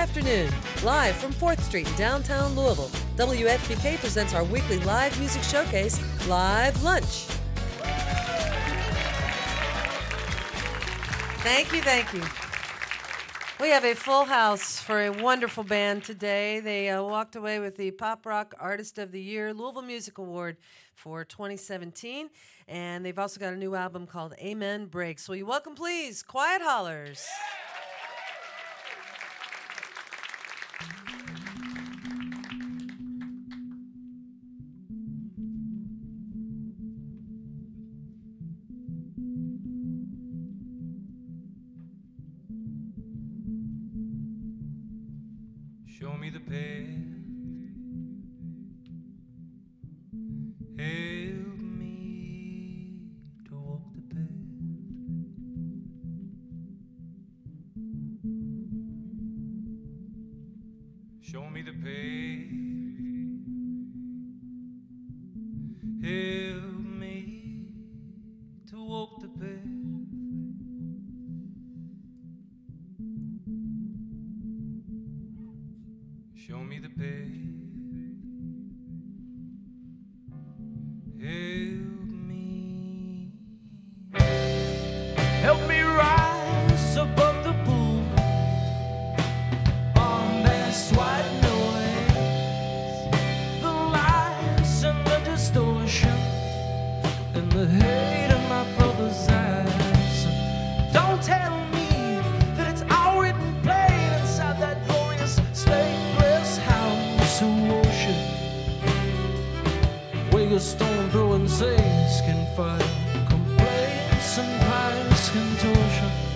afternoon, live from 4th Street in downtown Louisville. WFPK presents our weekly live music showcase, Live Lunch. Thank you, thank you. We have a full house for a wonderful band today. They uh, walked away with the Pop Rock Artist of the Year Louisville Music Award for 2017, and they've also got a new album called Amen Breaks. Will you welcome, please, Quiet Hollers? Show Show me the path. Help me to walk the path. Show me the path. Help me. Help me can fight complaints and pious contortion.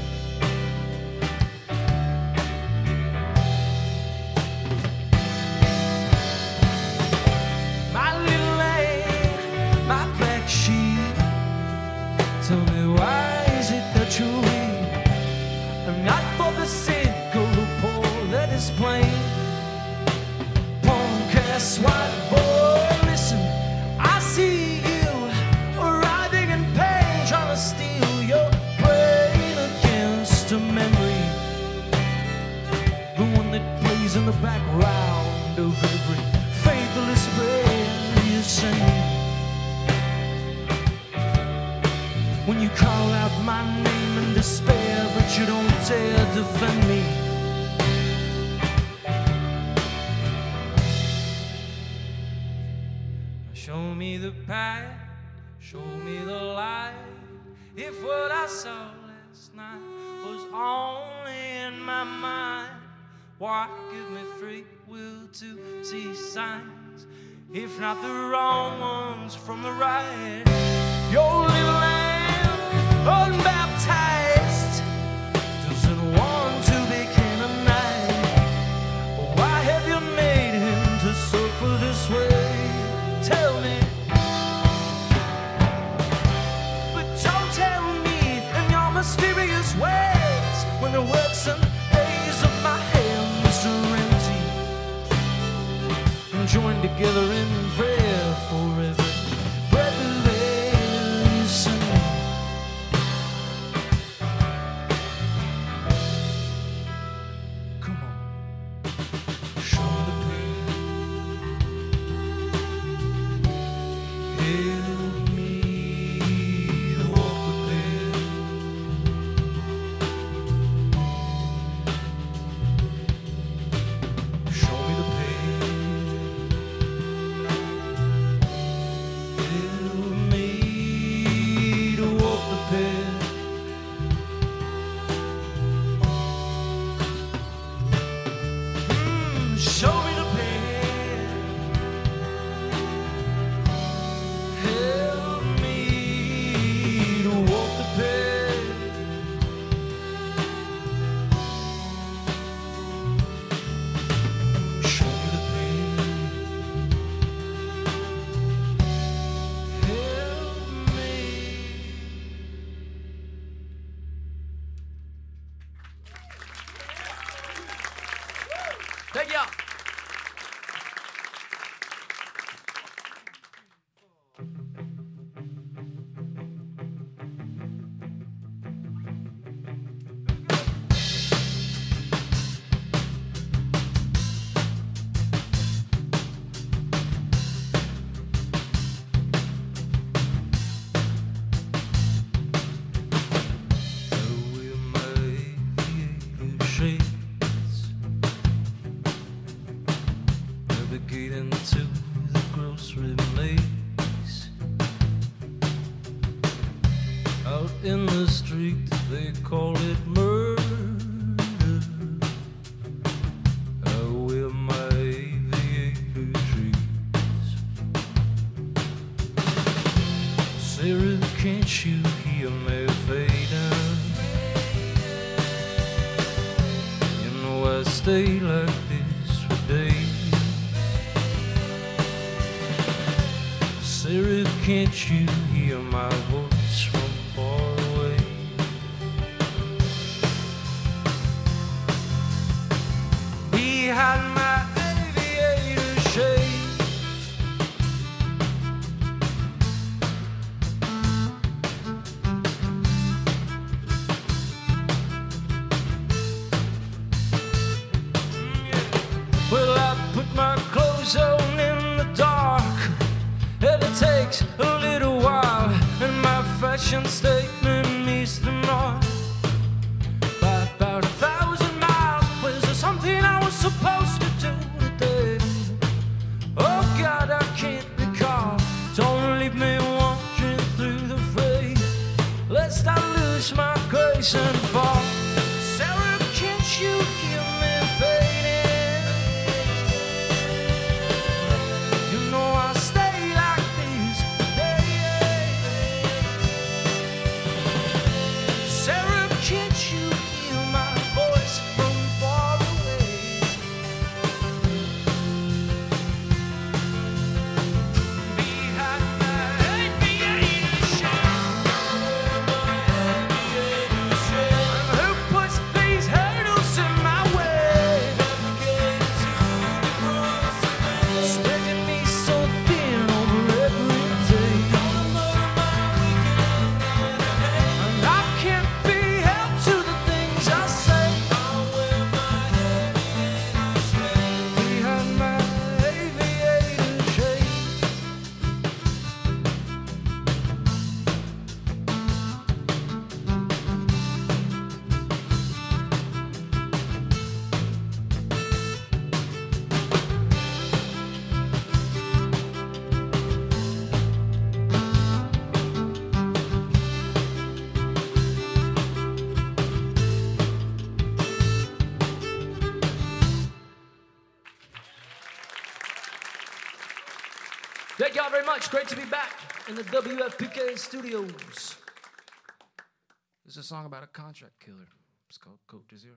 Show me the light. If what I saw last night was only in my mind, why give me free will to see signs? If not the wrong ones from the right, your little lamb, unbaptized, together in prayer stay like this for days. Sarah, can't you hear my voice? conscience much. Great to be back in the WFPK studios. This is a song about a contract killer. It's called Code to Zero.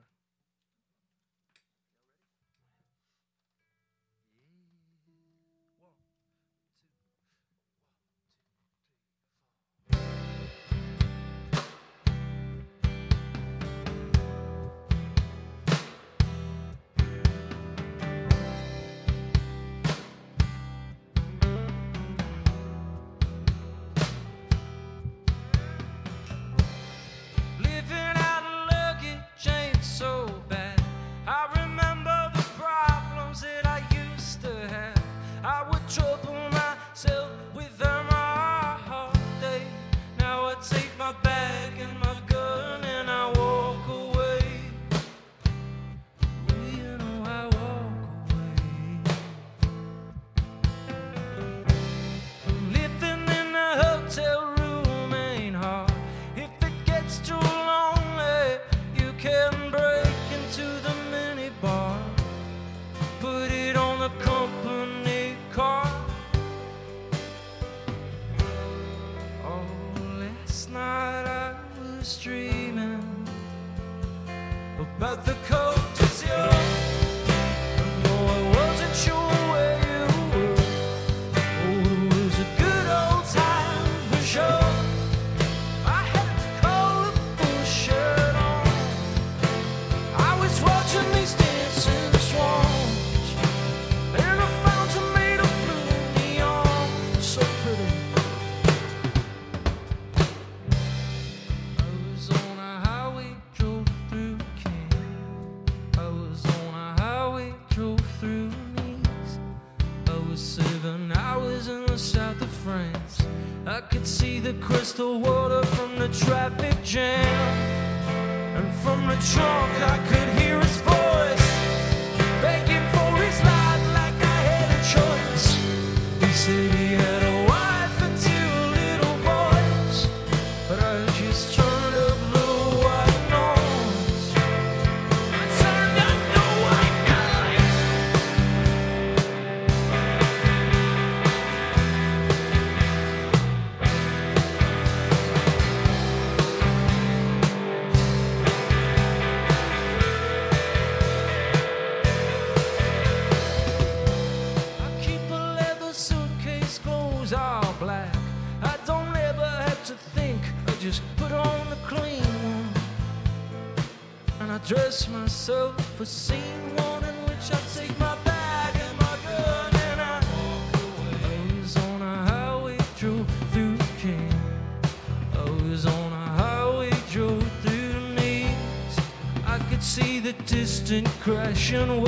Crashing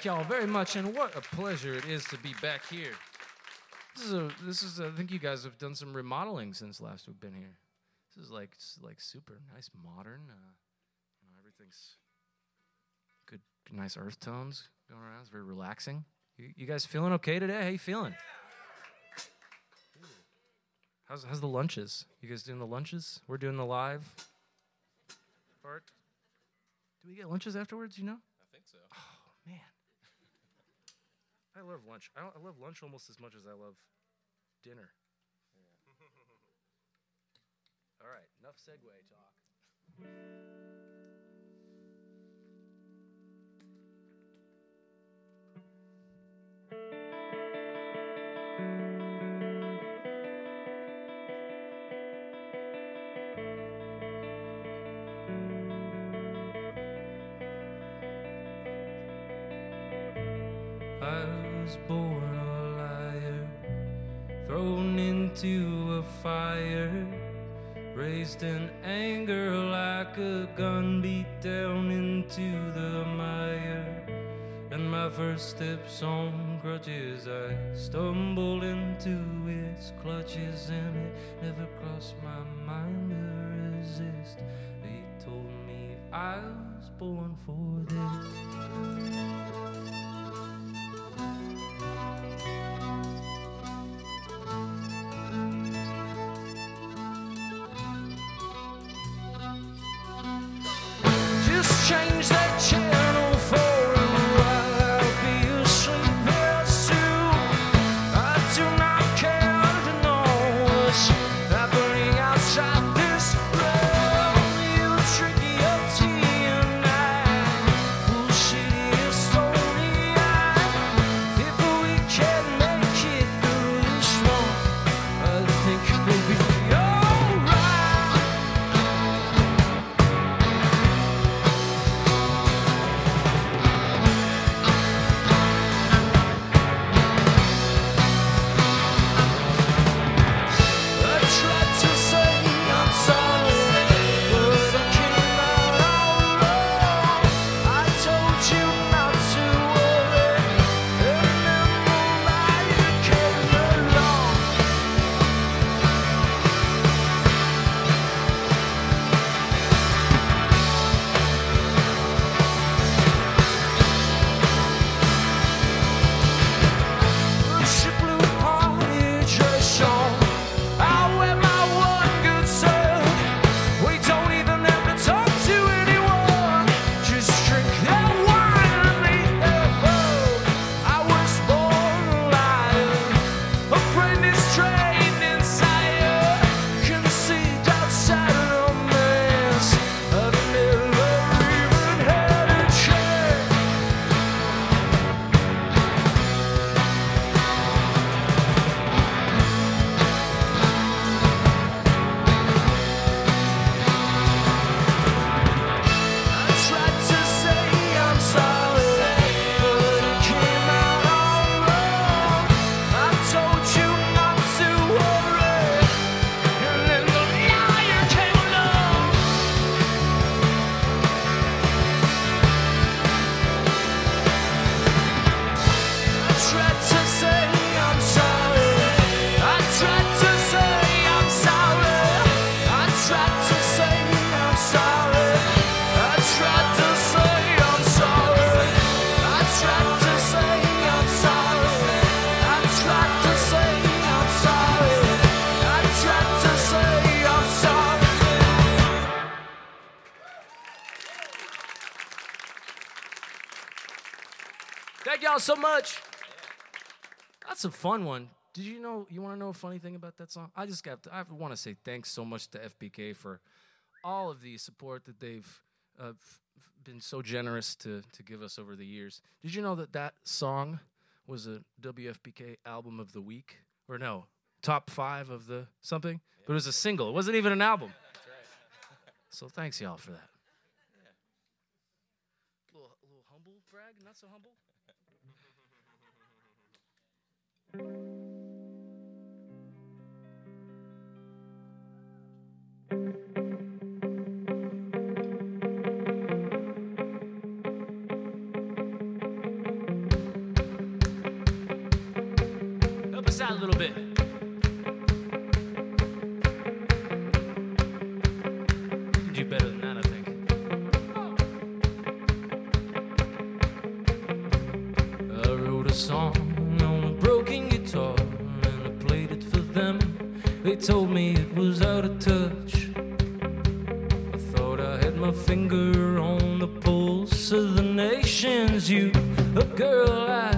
Thank y'all very much, and what a pleasure it is to be back here. This is a, this is. A, I think you guys have done some remodeling since last we've been here. This is like like super nice, modern. Uh, you know, everything's good, nice earth tones going around. It's very relaxing. You, you guys feeling okay today? How you feeling? How's how's the lunches? You guys doing the lunches? We're doing the live part. Do we get lunches afterwards? You know? I think so. I love lunch. I, I love lunch almost as much as I love dinner. All right, enough segue talk. I was born a liar, thrown into a fire, raised in anger like a gun, beat down into the mire. And my first steps on crutches, I stumbled into its clutches, and it never crossed my mind to resist. They told me I was born for this. Thank y'all so much. That's a fun one. Did you know? You want to know a funny thing about that song? I just got. To, I want to say thanks so much to FPK for all of the support that they've uh, f- been so generous to to give us over the years. Did you know that that song was a WFPK album of the week, or no, top five of the something? But it was a single. It wasn't even an album. So thanks y'all for that. A little, a little humble brag, not so humble. Help us out a little bit. Told me it was out of touch. I thought I had my finger on the pulse of the nation's youth. A girl like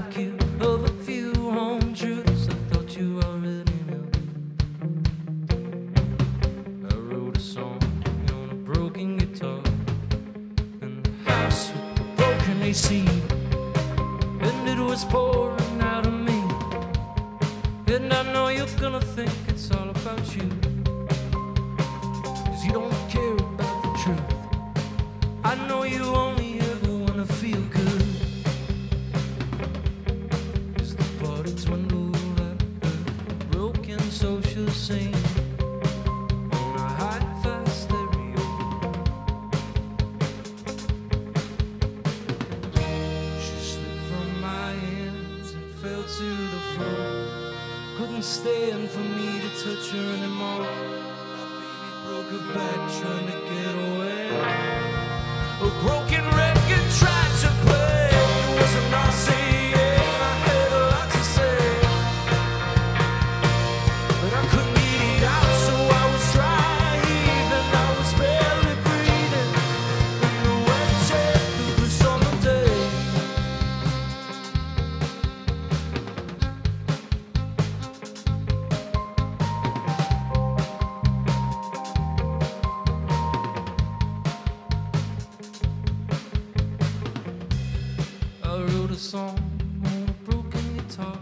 a song on a broken guitar,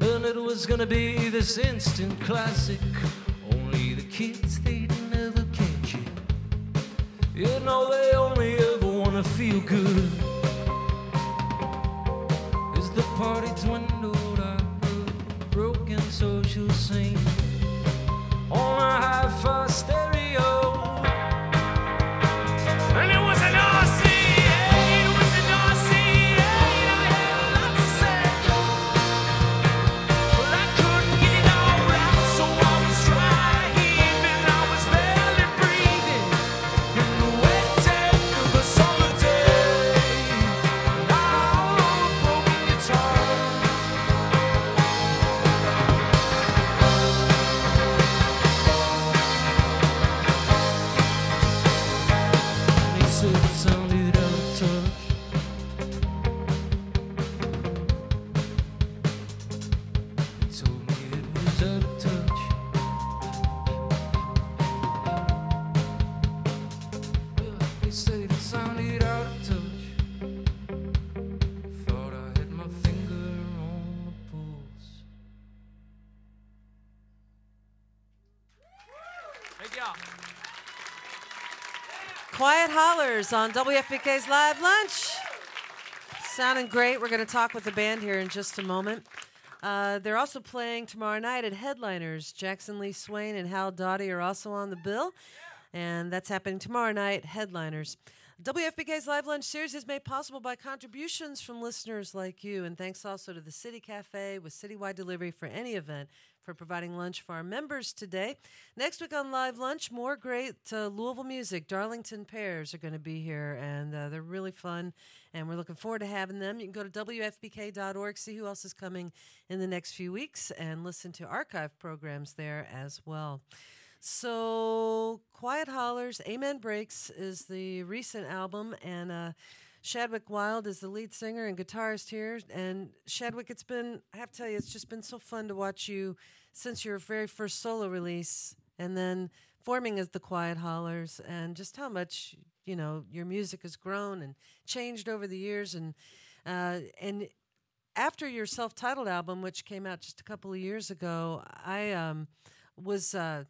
and it was gonna be this instant classic. Only the kids they'd never catch it. You know they only ever wanna feel good. Quiet Hollers on WFPK's Live Lunch. Sounding great. We're going to talk with the band here in just a moment. Uh, they're also playing tomorrow night at Headliners. Jackson Lee Swain and Hal Dottie are also on the bill. And that's happening tomorrow night, Headliners. WFPK's Live Lunch series is made possible by contributions from listeners like you. And thanks also to the City Cafe with citywide delivery for any event for providing lunch for our members today. Next week on Live Lunch, more great uh, Louisville music. Darlington Pairs are going to be here, and uh, they're really fun, and we're looking forward to having them. You can go to WFPK.org, see who else is coming in the next few weeks, and listen to archive programs there as well. So, Quiet Hollers, Amen Breaks is the recent album, and uh, Shadwick Wilde is the lead singer and guitarist here. And Shadwick, it's been, I have to tell you, it's just been so fun to watch you since your very first solo release and then forming as the Quiet Hollers and just how much, you know, your music has grown and changed over the years. And, uh, and after your self titled album, which came out just a couple of years ago, I um, was. Uh,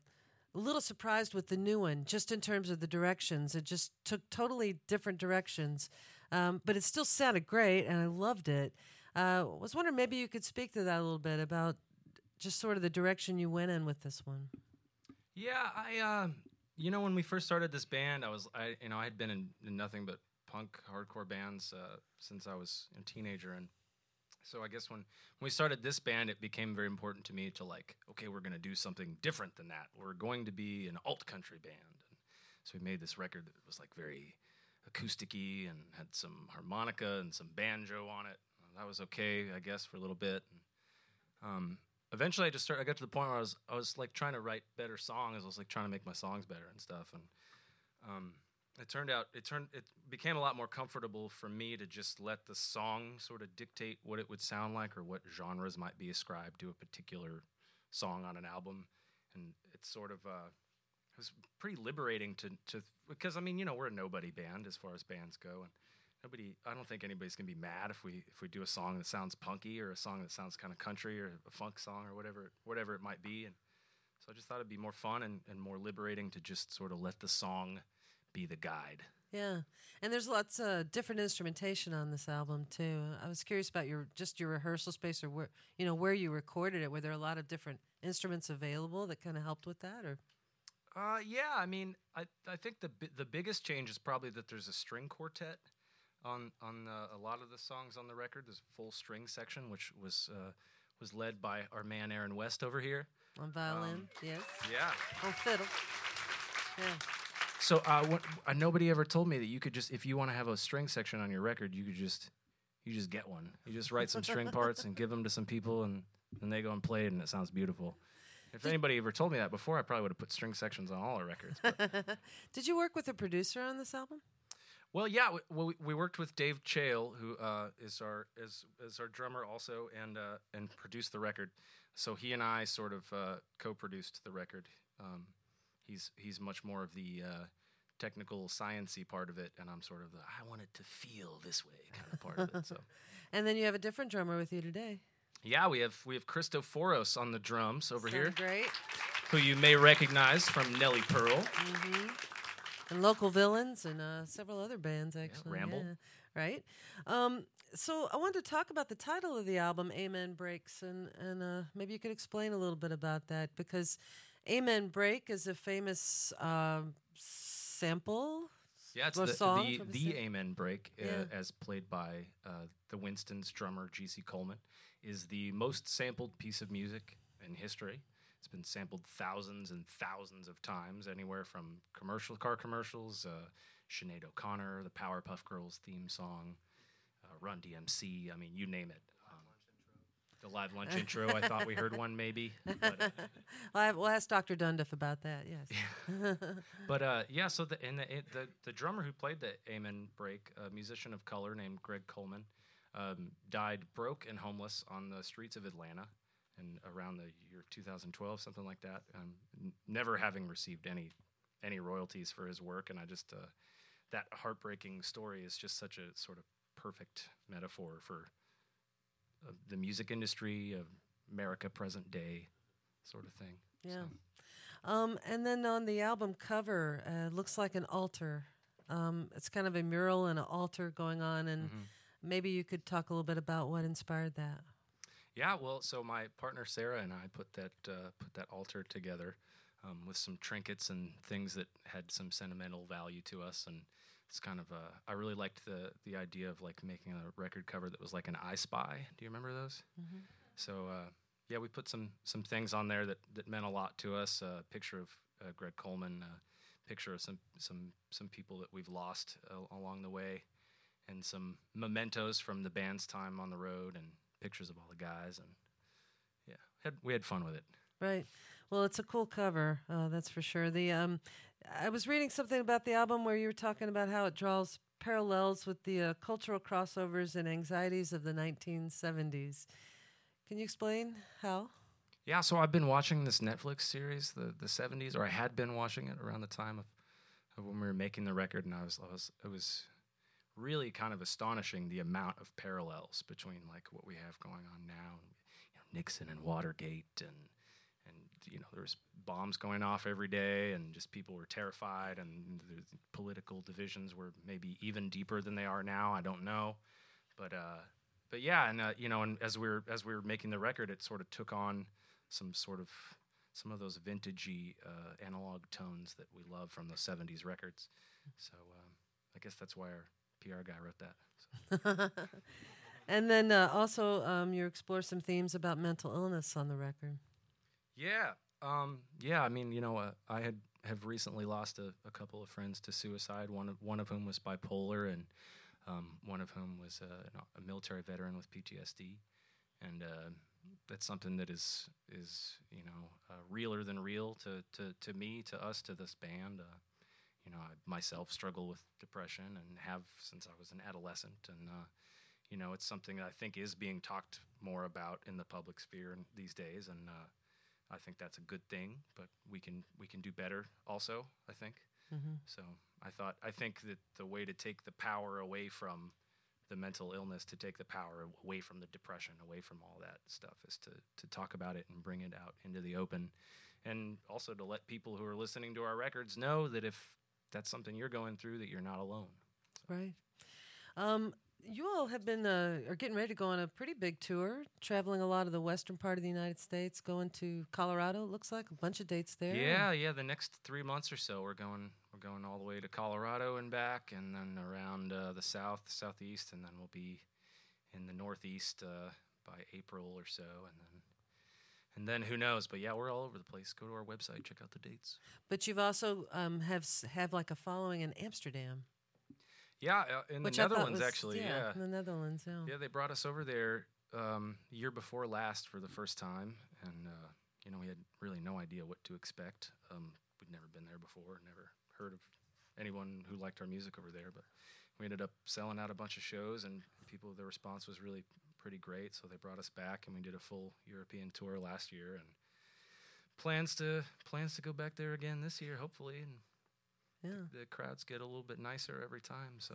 a little surprised with the new one, just in terms of the directions. It just took totally different directions, um, but it still sounded great, and I loved it. Uh, was wondering maybe you could speak to that a little bit about just sort of the direction you went in with this one. Yeah, I, uh, you know, when we first started this band, I was, I, you know, I had been in, in nothing but punk hardcore bands uh, since I was a teenager, and so I guess when, when we started this band, it became very important to me to like, okay, we're going to do something different than that. We're going to be an alt country band. And so we made this record that was like very acousticy and had some harmonica and some banjo on it. That was okay, I guess, for a little bit. Um, eventually, I just started. I got to the point where I was I was like trying to write better songs. I was like trying to make my songs better and stuff. And um, it turned out it turned it became a lot more comfortable for me to just let the song sort of dictate what it would sound like or what genres might be ascribed to a particular song on an album and it's sort of uh, was pretty liberating to to because I mean you know we're a nobody band as far as bands go and nobody I don't think anybody's gonna be mad if we if we do a song that sounds punky or a song that sounds kind of country or a funk song or whatever whatever it might be and so I just thought it'd be more fun and, and more liberating to just sort of let the song be the guide. Yeah, and there's lots of different instrumentation on this album too. I was curious about your just your rehearsal space or where you know where you recorded it. Were there a lot of different instruments available that kind of helped with that, or? Uh, yeah, I mean, I I think the the biggest change is probably that there's a string quartet on on uh, a lot of the songs on the record. There's a full string section, which was uh, was led by our man Aaron West over here on violin. Um, yes. Yeah. On fiddle. Yeah. So uh, what, uh, nobody ever told me that you could just, if you want to have a string section on your record, you could just, you just get one. You just write some string parts and give them to some people, and then they go and play it, and it sounds beautiful. If anybody ever told me that before, I probably would have put string sections on all our records. Did you work with a producer on this album? Well, yeah, we, we worked with Dave Chale, who uh, is our is, is our drummer also, and uh, and produced the record. So he and I sort of uh, co-produced the record. Um, He's he's much more of the uh, technical sciency part of it, and I'm sort of the I want it to feel this way kind of part of it. So, and then you have a different drummer with you today. Yeah, we have we have Christoforos on the drums over Sounds here. Great. Who you may recognize from Nelly Pearl. Mm-hmm. And Local Villains and uh, several other bands, actually. Yeah, Ramble. Yeah, right? Um, so I wanted to talk about the title of the album, Amen Breaks, and, and uh, maybe you could explain a little bit about that because Amen Break is a famous uh, sample. Yeah, it's the, the, the Amen Break, uh, yeah. as played by uh, the Winstons drummer G.C. Coleman, is the most sampled piece of music in history. It's been sampled thousands and thousands of times, anywhere from commercial car commercials, uh, Sinead O'Connor, the Powerpuff Girls theme song, uh, Run DMC. I mean, you name it the live lunch intro. I thought we heard one maybe. But, uh, well, we'll ask Dr. Dundiff about that. Yes. but uh, yeah, so the, and the, the, the drummer who played the Amen break, a musician of color named Greg Coleman, um, died broke and homeless on the streets of Atlanta, and around the year 2012, something like that. Um, n- never having received any any royalties for his work, and I just uh, that heartbreaking story is just such a sort of perfect metaphor for of the music industry of America present day sort of thing. Yeah. So. Um, and then on the album cover, uh, looks like an altar. Um, it's kind of a mural and an altar going on, and mm-hmm. Maybe you could talk a little bit about what inspired that. Yeah, well, so my partner Sarah and I put that uh, put that altar together um, with some trinkets and things that had some sentimental value to us, and it's kind of a. I really liked the the idea of like making a record cover that was like an I Spy. Do you remember those? Mm-hmm. So uh, yeah, we put some some things on there that that meant a lot to us. A picture of uh, Greg Coleman, a picture of some some some people that we've lost uh, along the way, and some mementos from the band's time on the road, and pictures of all the guys, and yeah, had, we had fun with it. Right. Well, it's a cool cover, uh, that's for sure. The um, I was reading something about the album where you were talking about how it draws parallels with the uh, cultural crossovers and anxieties of the 1970s. Can you explain how? Yeah, so I've been watching this Netflix series, the the '70s, or I had been watching it around the time of, of when we were making the record, and I was, I was, it was really kind of astonishing the amount of parallels between like what we have going on now, you know, Nixon and Watergate, and and you know there's bombs going off every day, and just people were terrified, and the political divisions were maybe even deeper than they are now. I don't know, but uh, but yeah, and uh, you know, and as we were as we were making the record, it sort of took on some sort of some of those vintagey uh, analog tones that we love from the '70s records. So um, I guess that's why our PR guy wrote that. So. and then uh, also, um, you explore some themes about mental illness on the record. Yeah, um, yeah. I mean, you know, uh, I had have recently lost a, a, couple of friends to suicide. One of one of whom was bipolar, and um, one of whom was a, a, military veteran with PTSD. And uh, that's something that is is you know uh, realer than real to, to to me, to us, to this band. You know, I myself struggle with depression and have since I was an adolescent, and uh, you know, it's something that I think is being talked more about in the public sphere these days, and uh, I think that's a good thing. But we can we can do better, also. I think. Mm-hmm. So I thought I think that the way to take the power away from the mental illness to take the power away from the depression, away from all that stuff, is to to talk about it and bring it out into the open, and also to let people who are listening to our records know that if that's something you're going through, that you're not alone. Right. Um, you all have been uh, are getting ready to go on a pretty big tour, traveling a lot of the western part of the United States, going to Colorado. Looks like a bunch of dates there. Yeah, yeah. The next three months or so, we're going we're going all the way to Colorado and back, and then around uh, the south, southeast, and then we'll be in the northeast uh, by April or so, and then and then who knows? But yeah, we're all over the place. Go to our website, check out the dates. But you've also um, have have like a following in Amsterdam. Yeah, uh, in Which the Netherlands, was, actually. Yeah, yeah, in the Netherlands. Yeah. Yeah, they brought us over there um, year before last for the first time, and uh, you know we had really no idea what to expect. Um, we'd never been there before, never heard of anyone who liked our music over there, but we ended up selling out a bunch of shows, and people the response was really pretty great. So they brought us back, and we did a full European tour last year, and plans to plans to go back there again this year, hopefully, and yeah. the, the crowds get a little bit nicer every time. So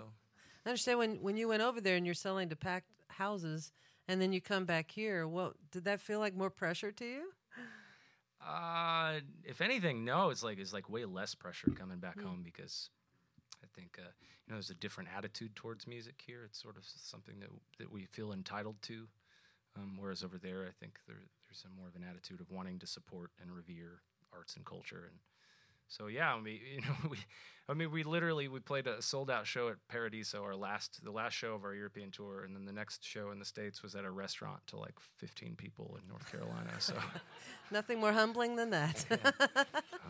I understand when when you went over there and you're selling to packed houses, and then you come back here. What did that feel like? More pressure to you? Uh, if anything, no. It's like it's like way less pressure coming back mm. home because I think uh, you know there's a different attitude towards music here. It's sort of something that that we feel entitled to, um, whereas over there, I think there, there's a more of an attitude of wanting to support and revere arts and culture and so yeah, I mean, you know, we, I mean, we literally we played a sold out show at Paradiso, our last, the last show of our European tour, and then the next show in the states was at a restaurant to like 15 people in North Carolina. So nothing more humbling than that. yeah. uh,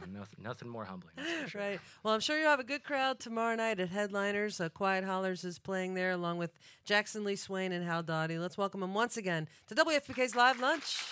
nothing, nothing more humbling. Sure. Right. Well, I'm sure you have a good crowd tomorrow night at Headliners. Uh, Quiet Hollers is playing there along with Jackson Lee Swain and Hal Dottie. Let's welcome them once again to WFPK's Live Lunch.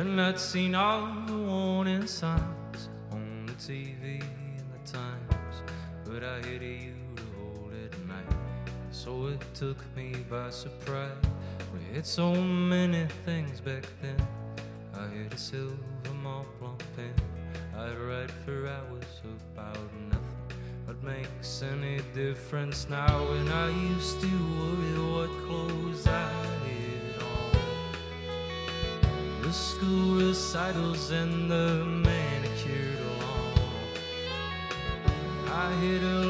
And I'd seen all the warning signs on the TV and the Times. but I hated you to hold at night. So it took me by surprise. We had so many things back then. I had a silver Mont Blanc pen. I'd write for hours about nothing. What makes any difference now? And I used to worry what clothes I had. The school recitals and the manicured lawn. I had a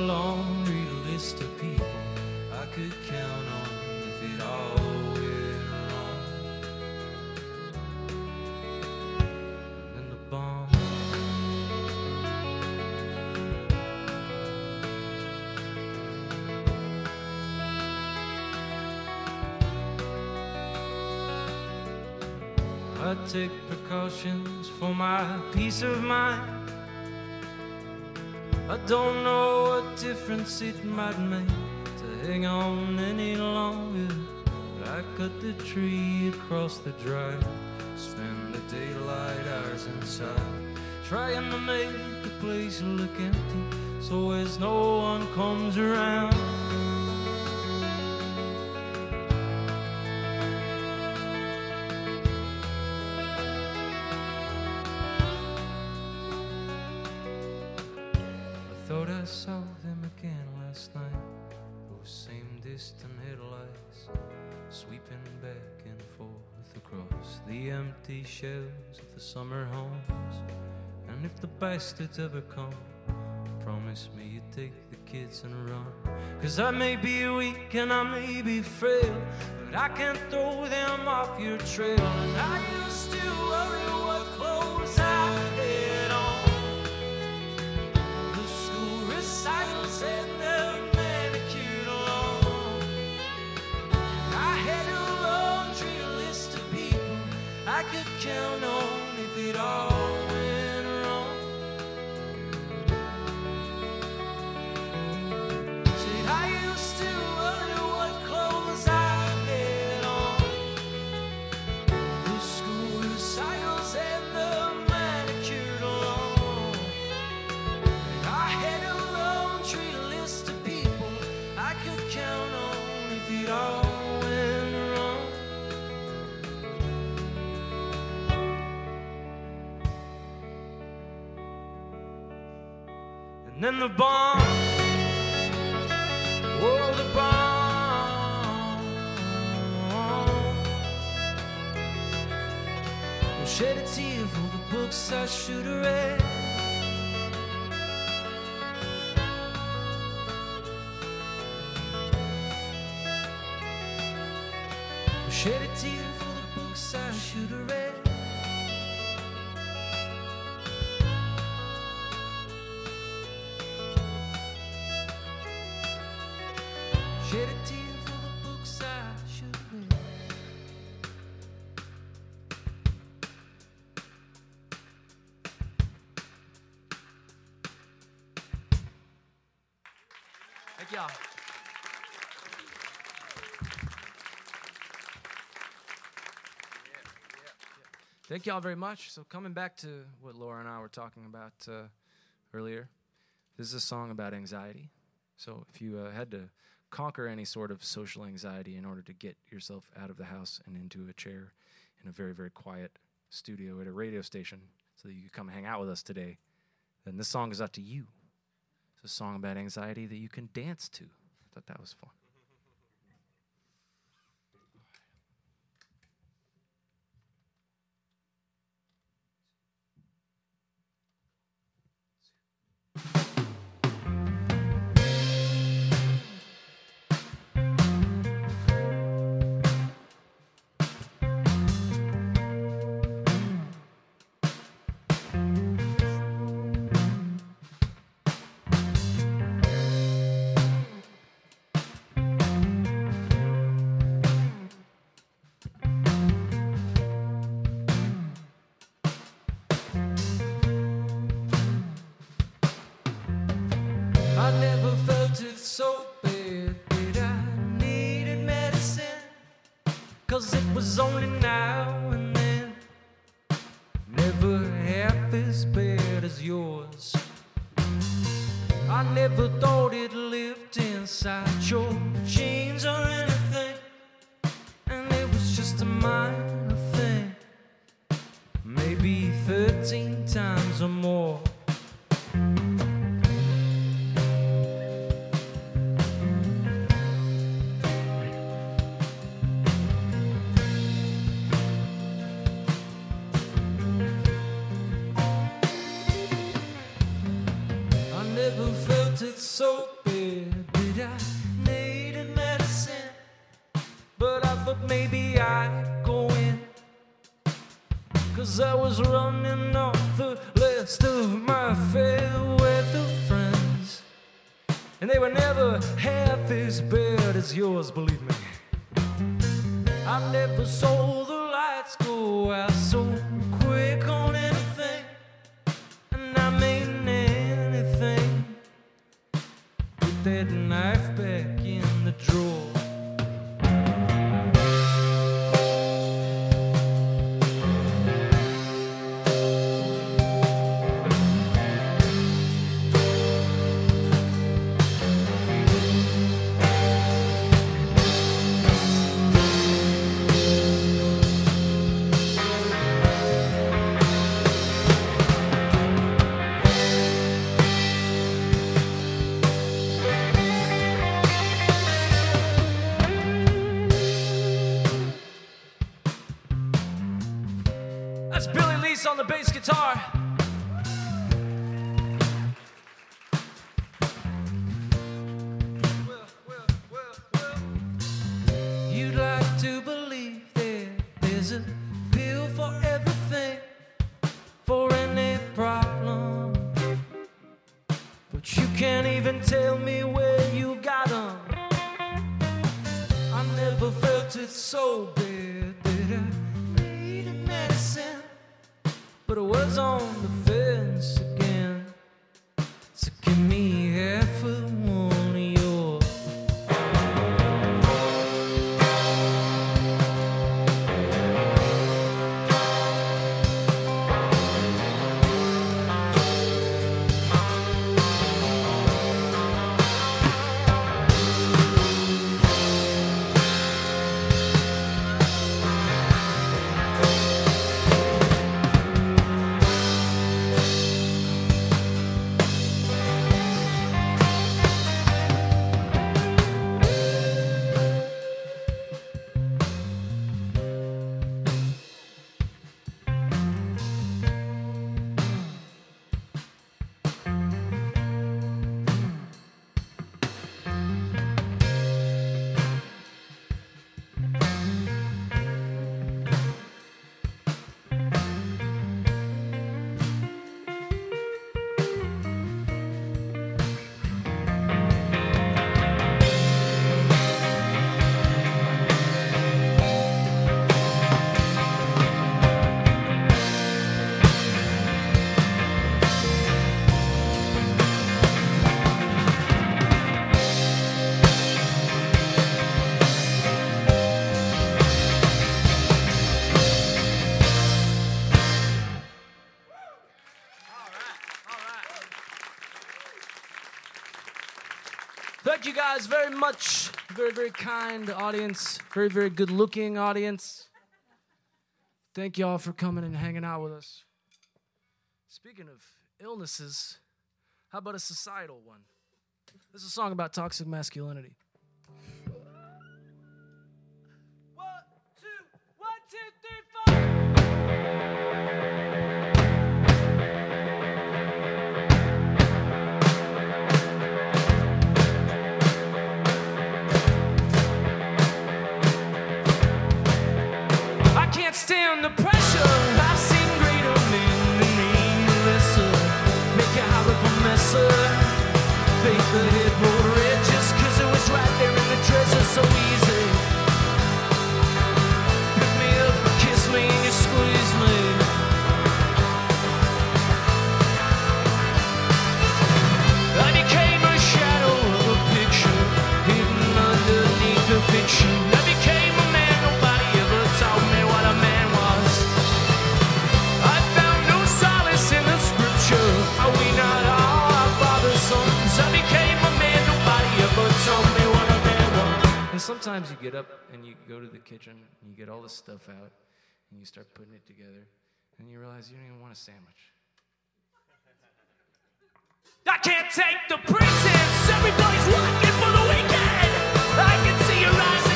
I take precautions for my peace of mind. I don't know what difference it might make to hang on any longer. But I cut the tree across the drive, spend the daylight hours inside, trying to make the place look empty so as no one comes around. Saw them again last night. Those same distant headlights sweeping back and forth across the empty shells of the summer homes. And if the bastards ever come, promise me you take the kids and run. Cause I may be weak and I may be frail, but I can't throw them off your trail. And I used to worry what count on if it all And then the bomb, oh, the bomb. Will shed a tear for the books I should have read. Thank y'all very much. So, coming back to what Laura and I were talking about uh, earlier, this is a song about anxiety. So, if you uh, had to conquer any sort of social anxiety in order to get yourself out of the house and into a chair in a very, very quiet studio at a radio station so that you could come hang out with us today, then this song is up to you. It's a song about anxiety that you can dance to. I thought that was fun. only now and then. Never half as bad as yours. I never thought. I never saw much. Very, very kind audience. Very, very good looking audience. Thank y'all for coming and hanging out with us. Speaking of illnesses, how about a societal one? This is a song about toxic masculinity. stand the pressure. I've seen greater men than me. Listen, make a holiday messer. Faith that is. sometimes you get up and you go to the kitchen and you get all this stuff out and you start putting it together and you realize you don't even want a sandwich. I can't take the pretense. Everybody's looking for the weekend. I can see your eyes.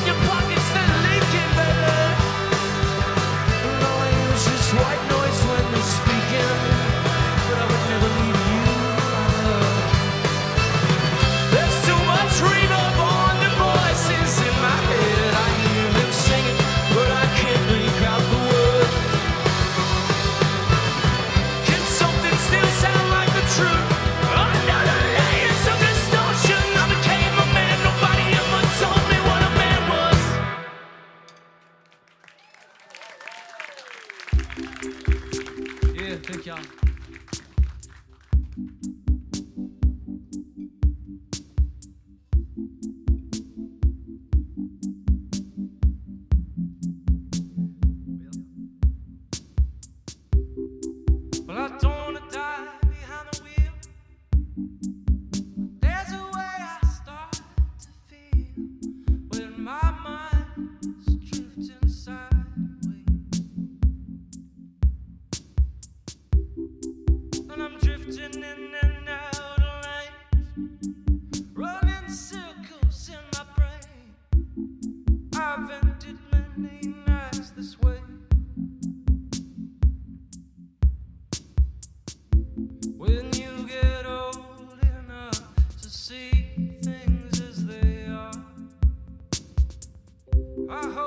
I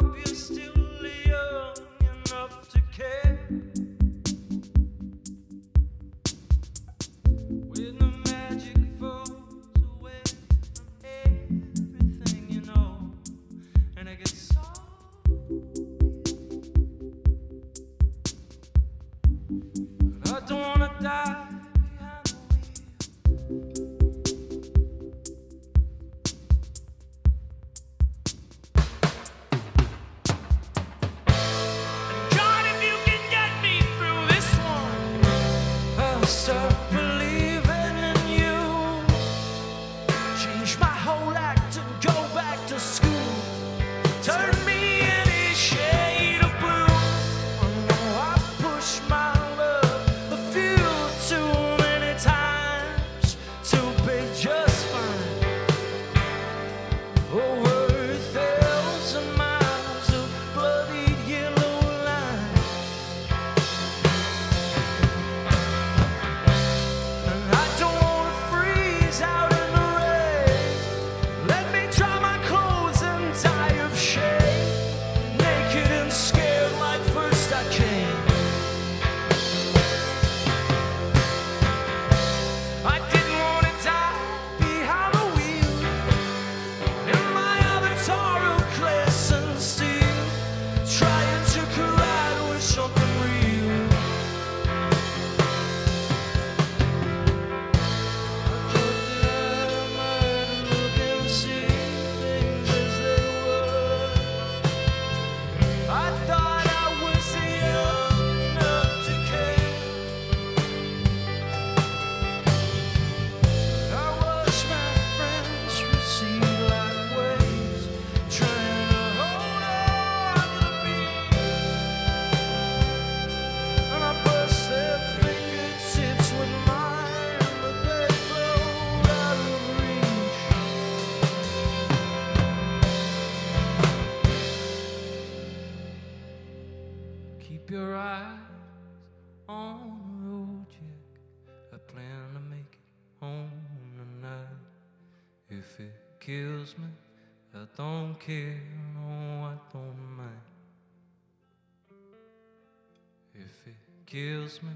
kills me.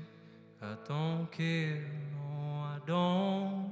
I don't care, no, I don't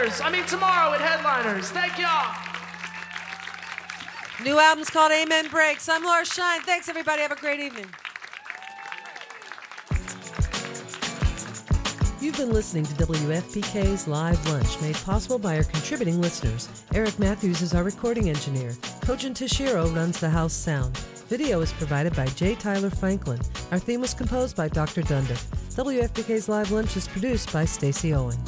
Headliners. I mean, tomorrow at Headliners. Thank y'all. New album's called Amen Breaks. I'm Laura Shine. Thanks, everybody. Have a great evening. You've been listening to WFPK's Live Lunch, made possible by our contributing listeners. Eric Matthews is our recording engineer. Kojin Toshiro runs the house sound. Video is provided by J. Tyler Franklin. Our theme was composed by Dr. Dundiff. WFPK's Live Lunch is produced by Stacy Owen.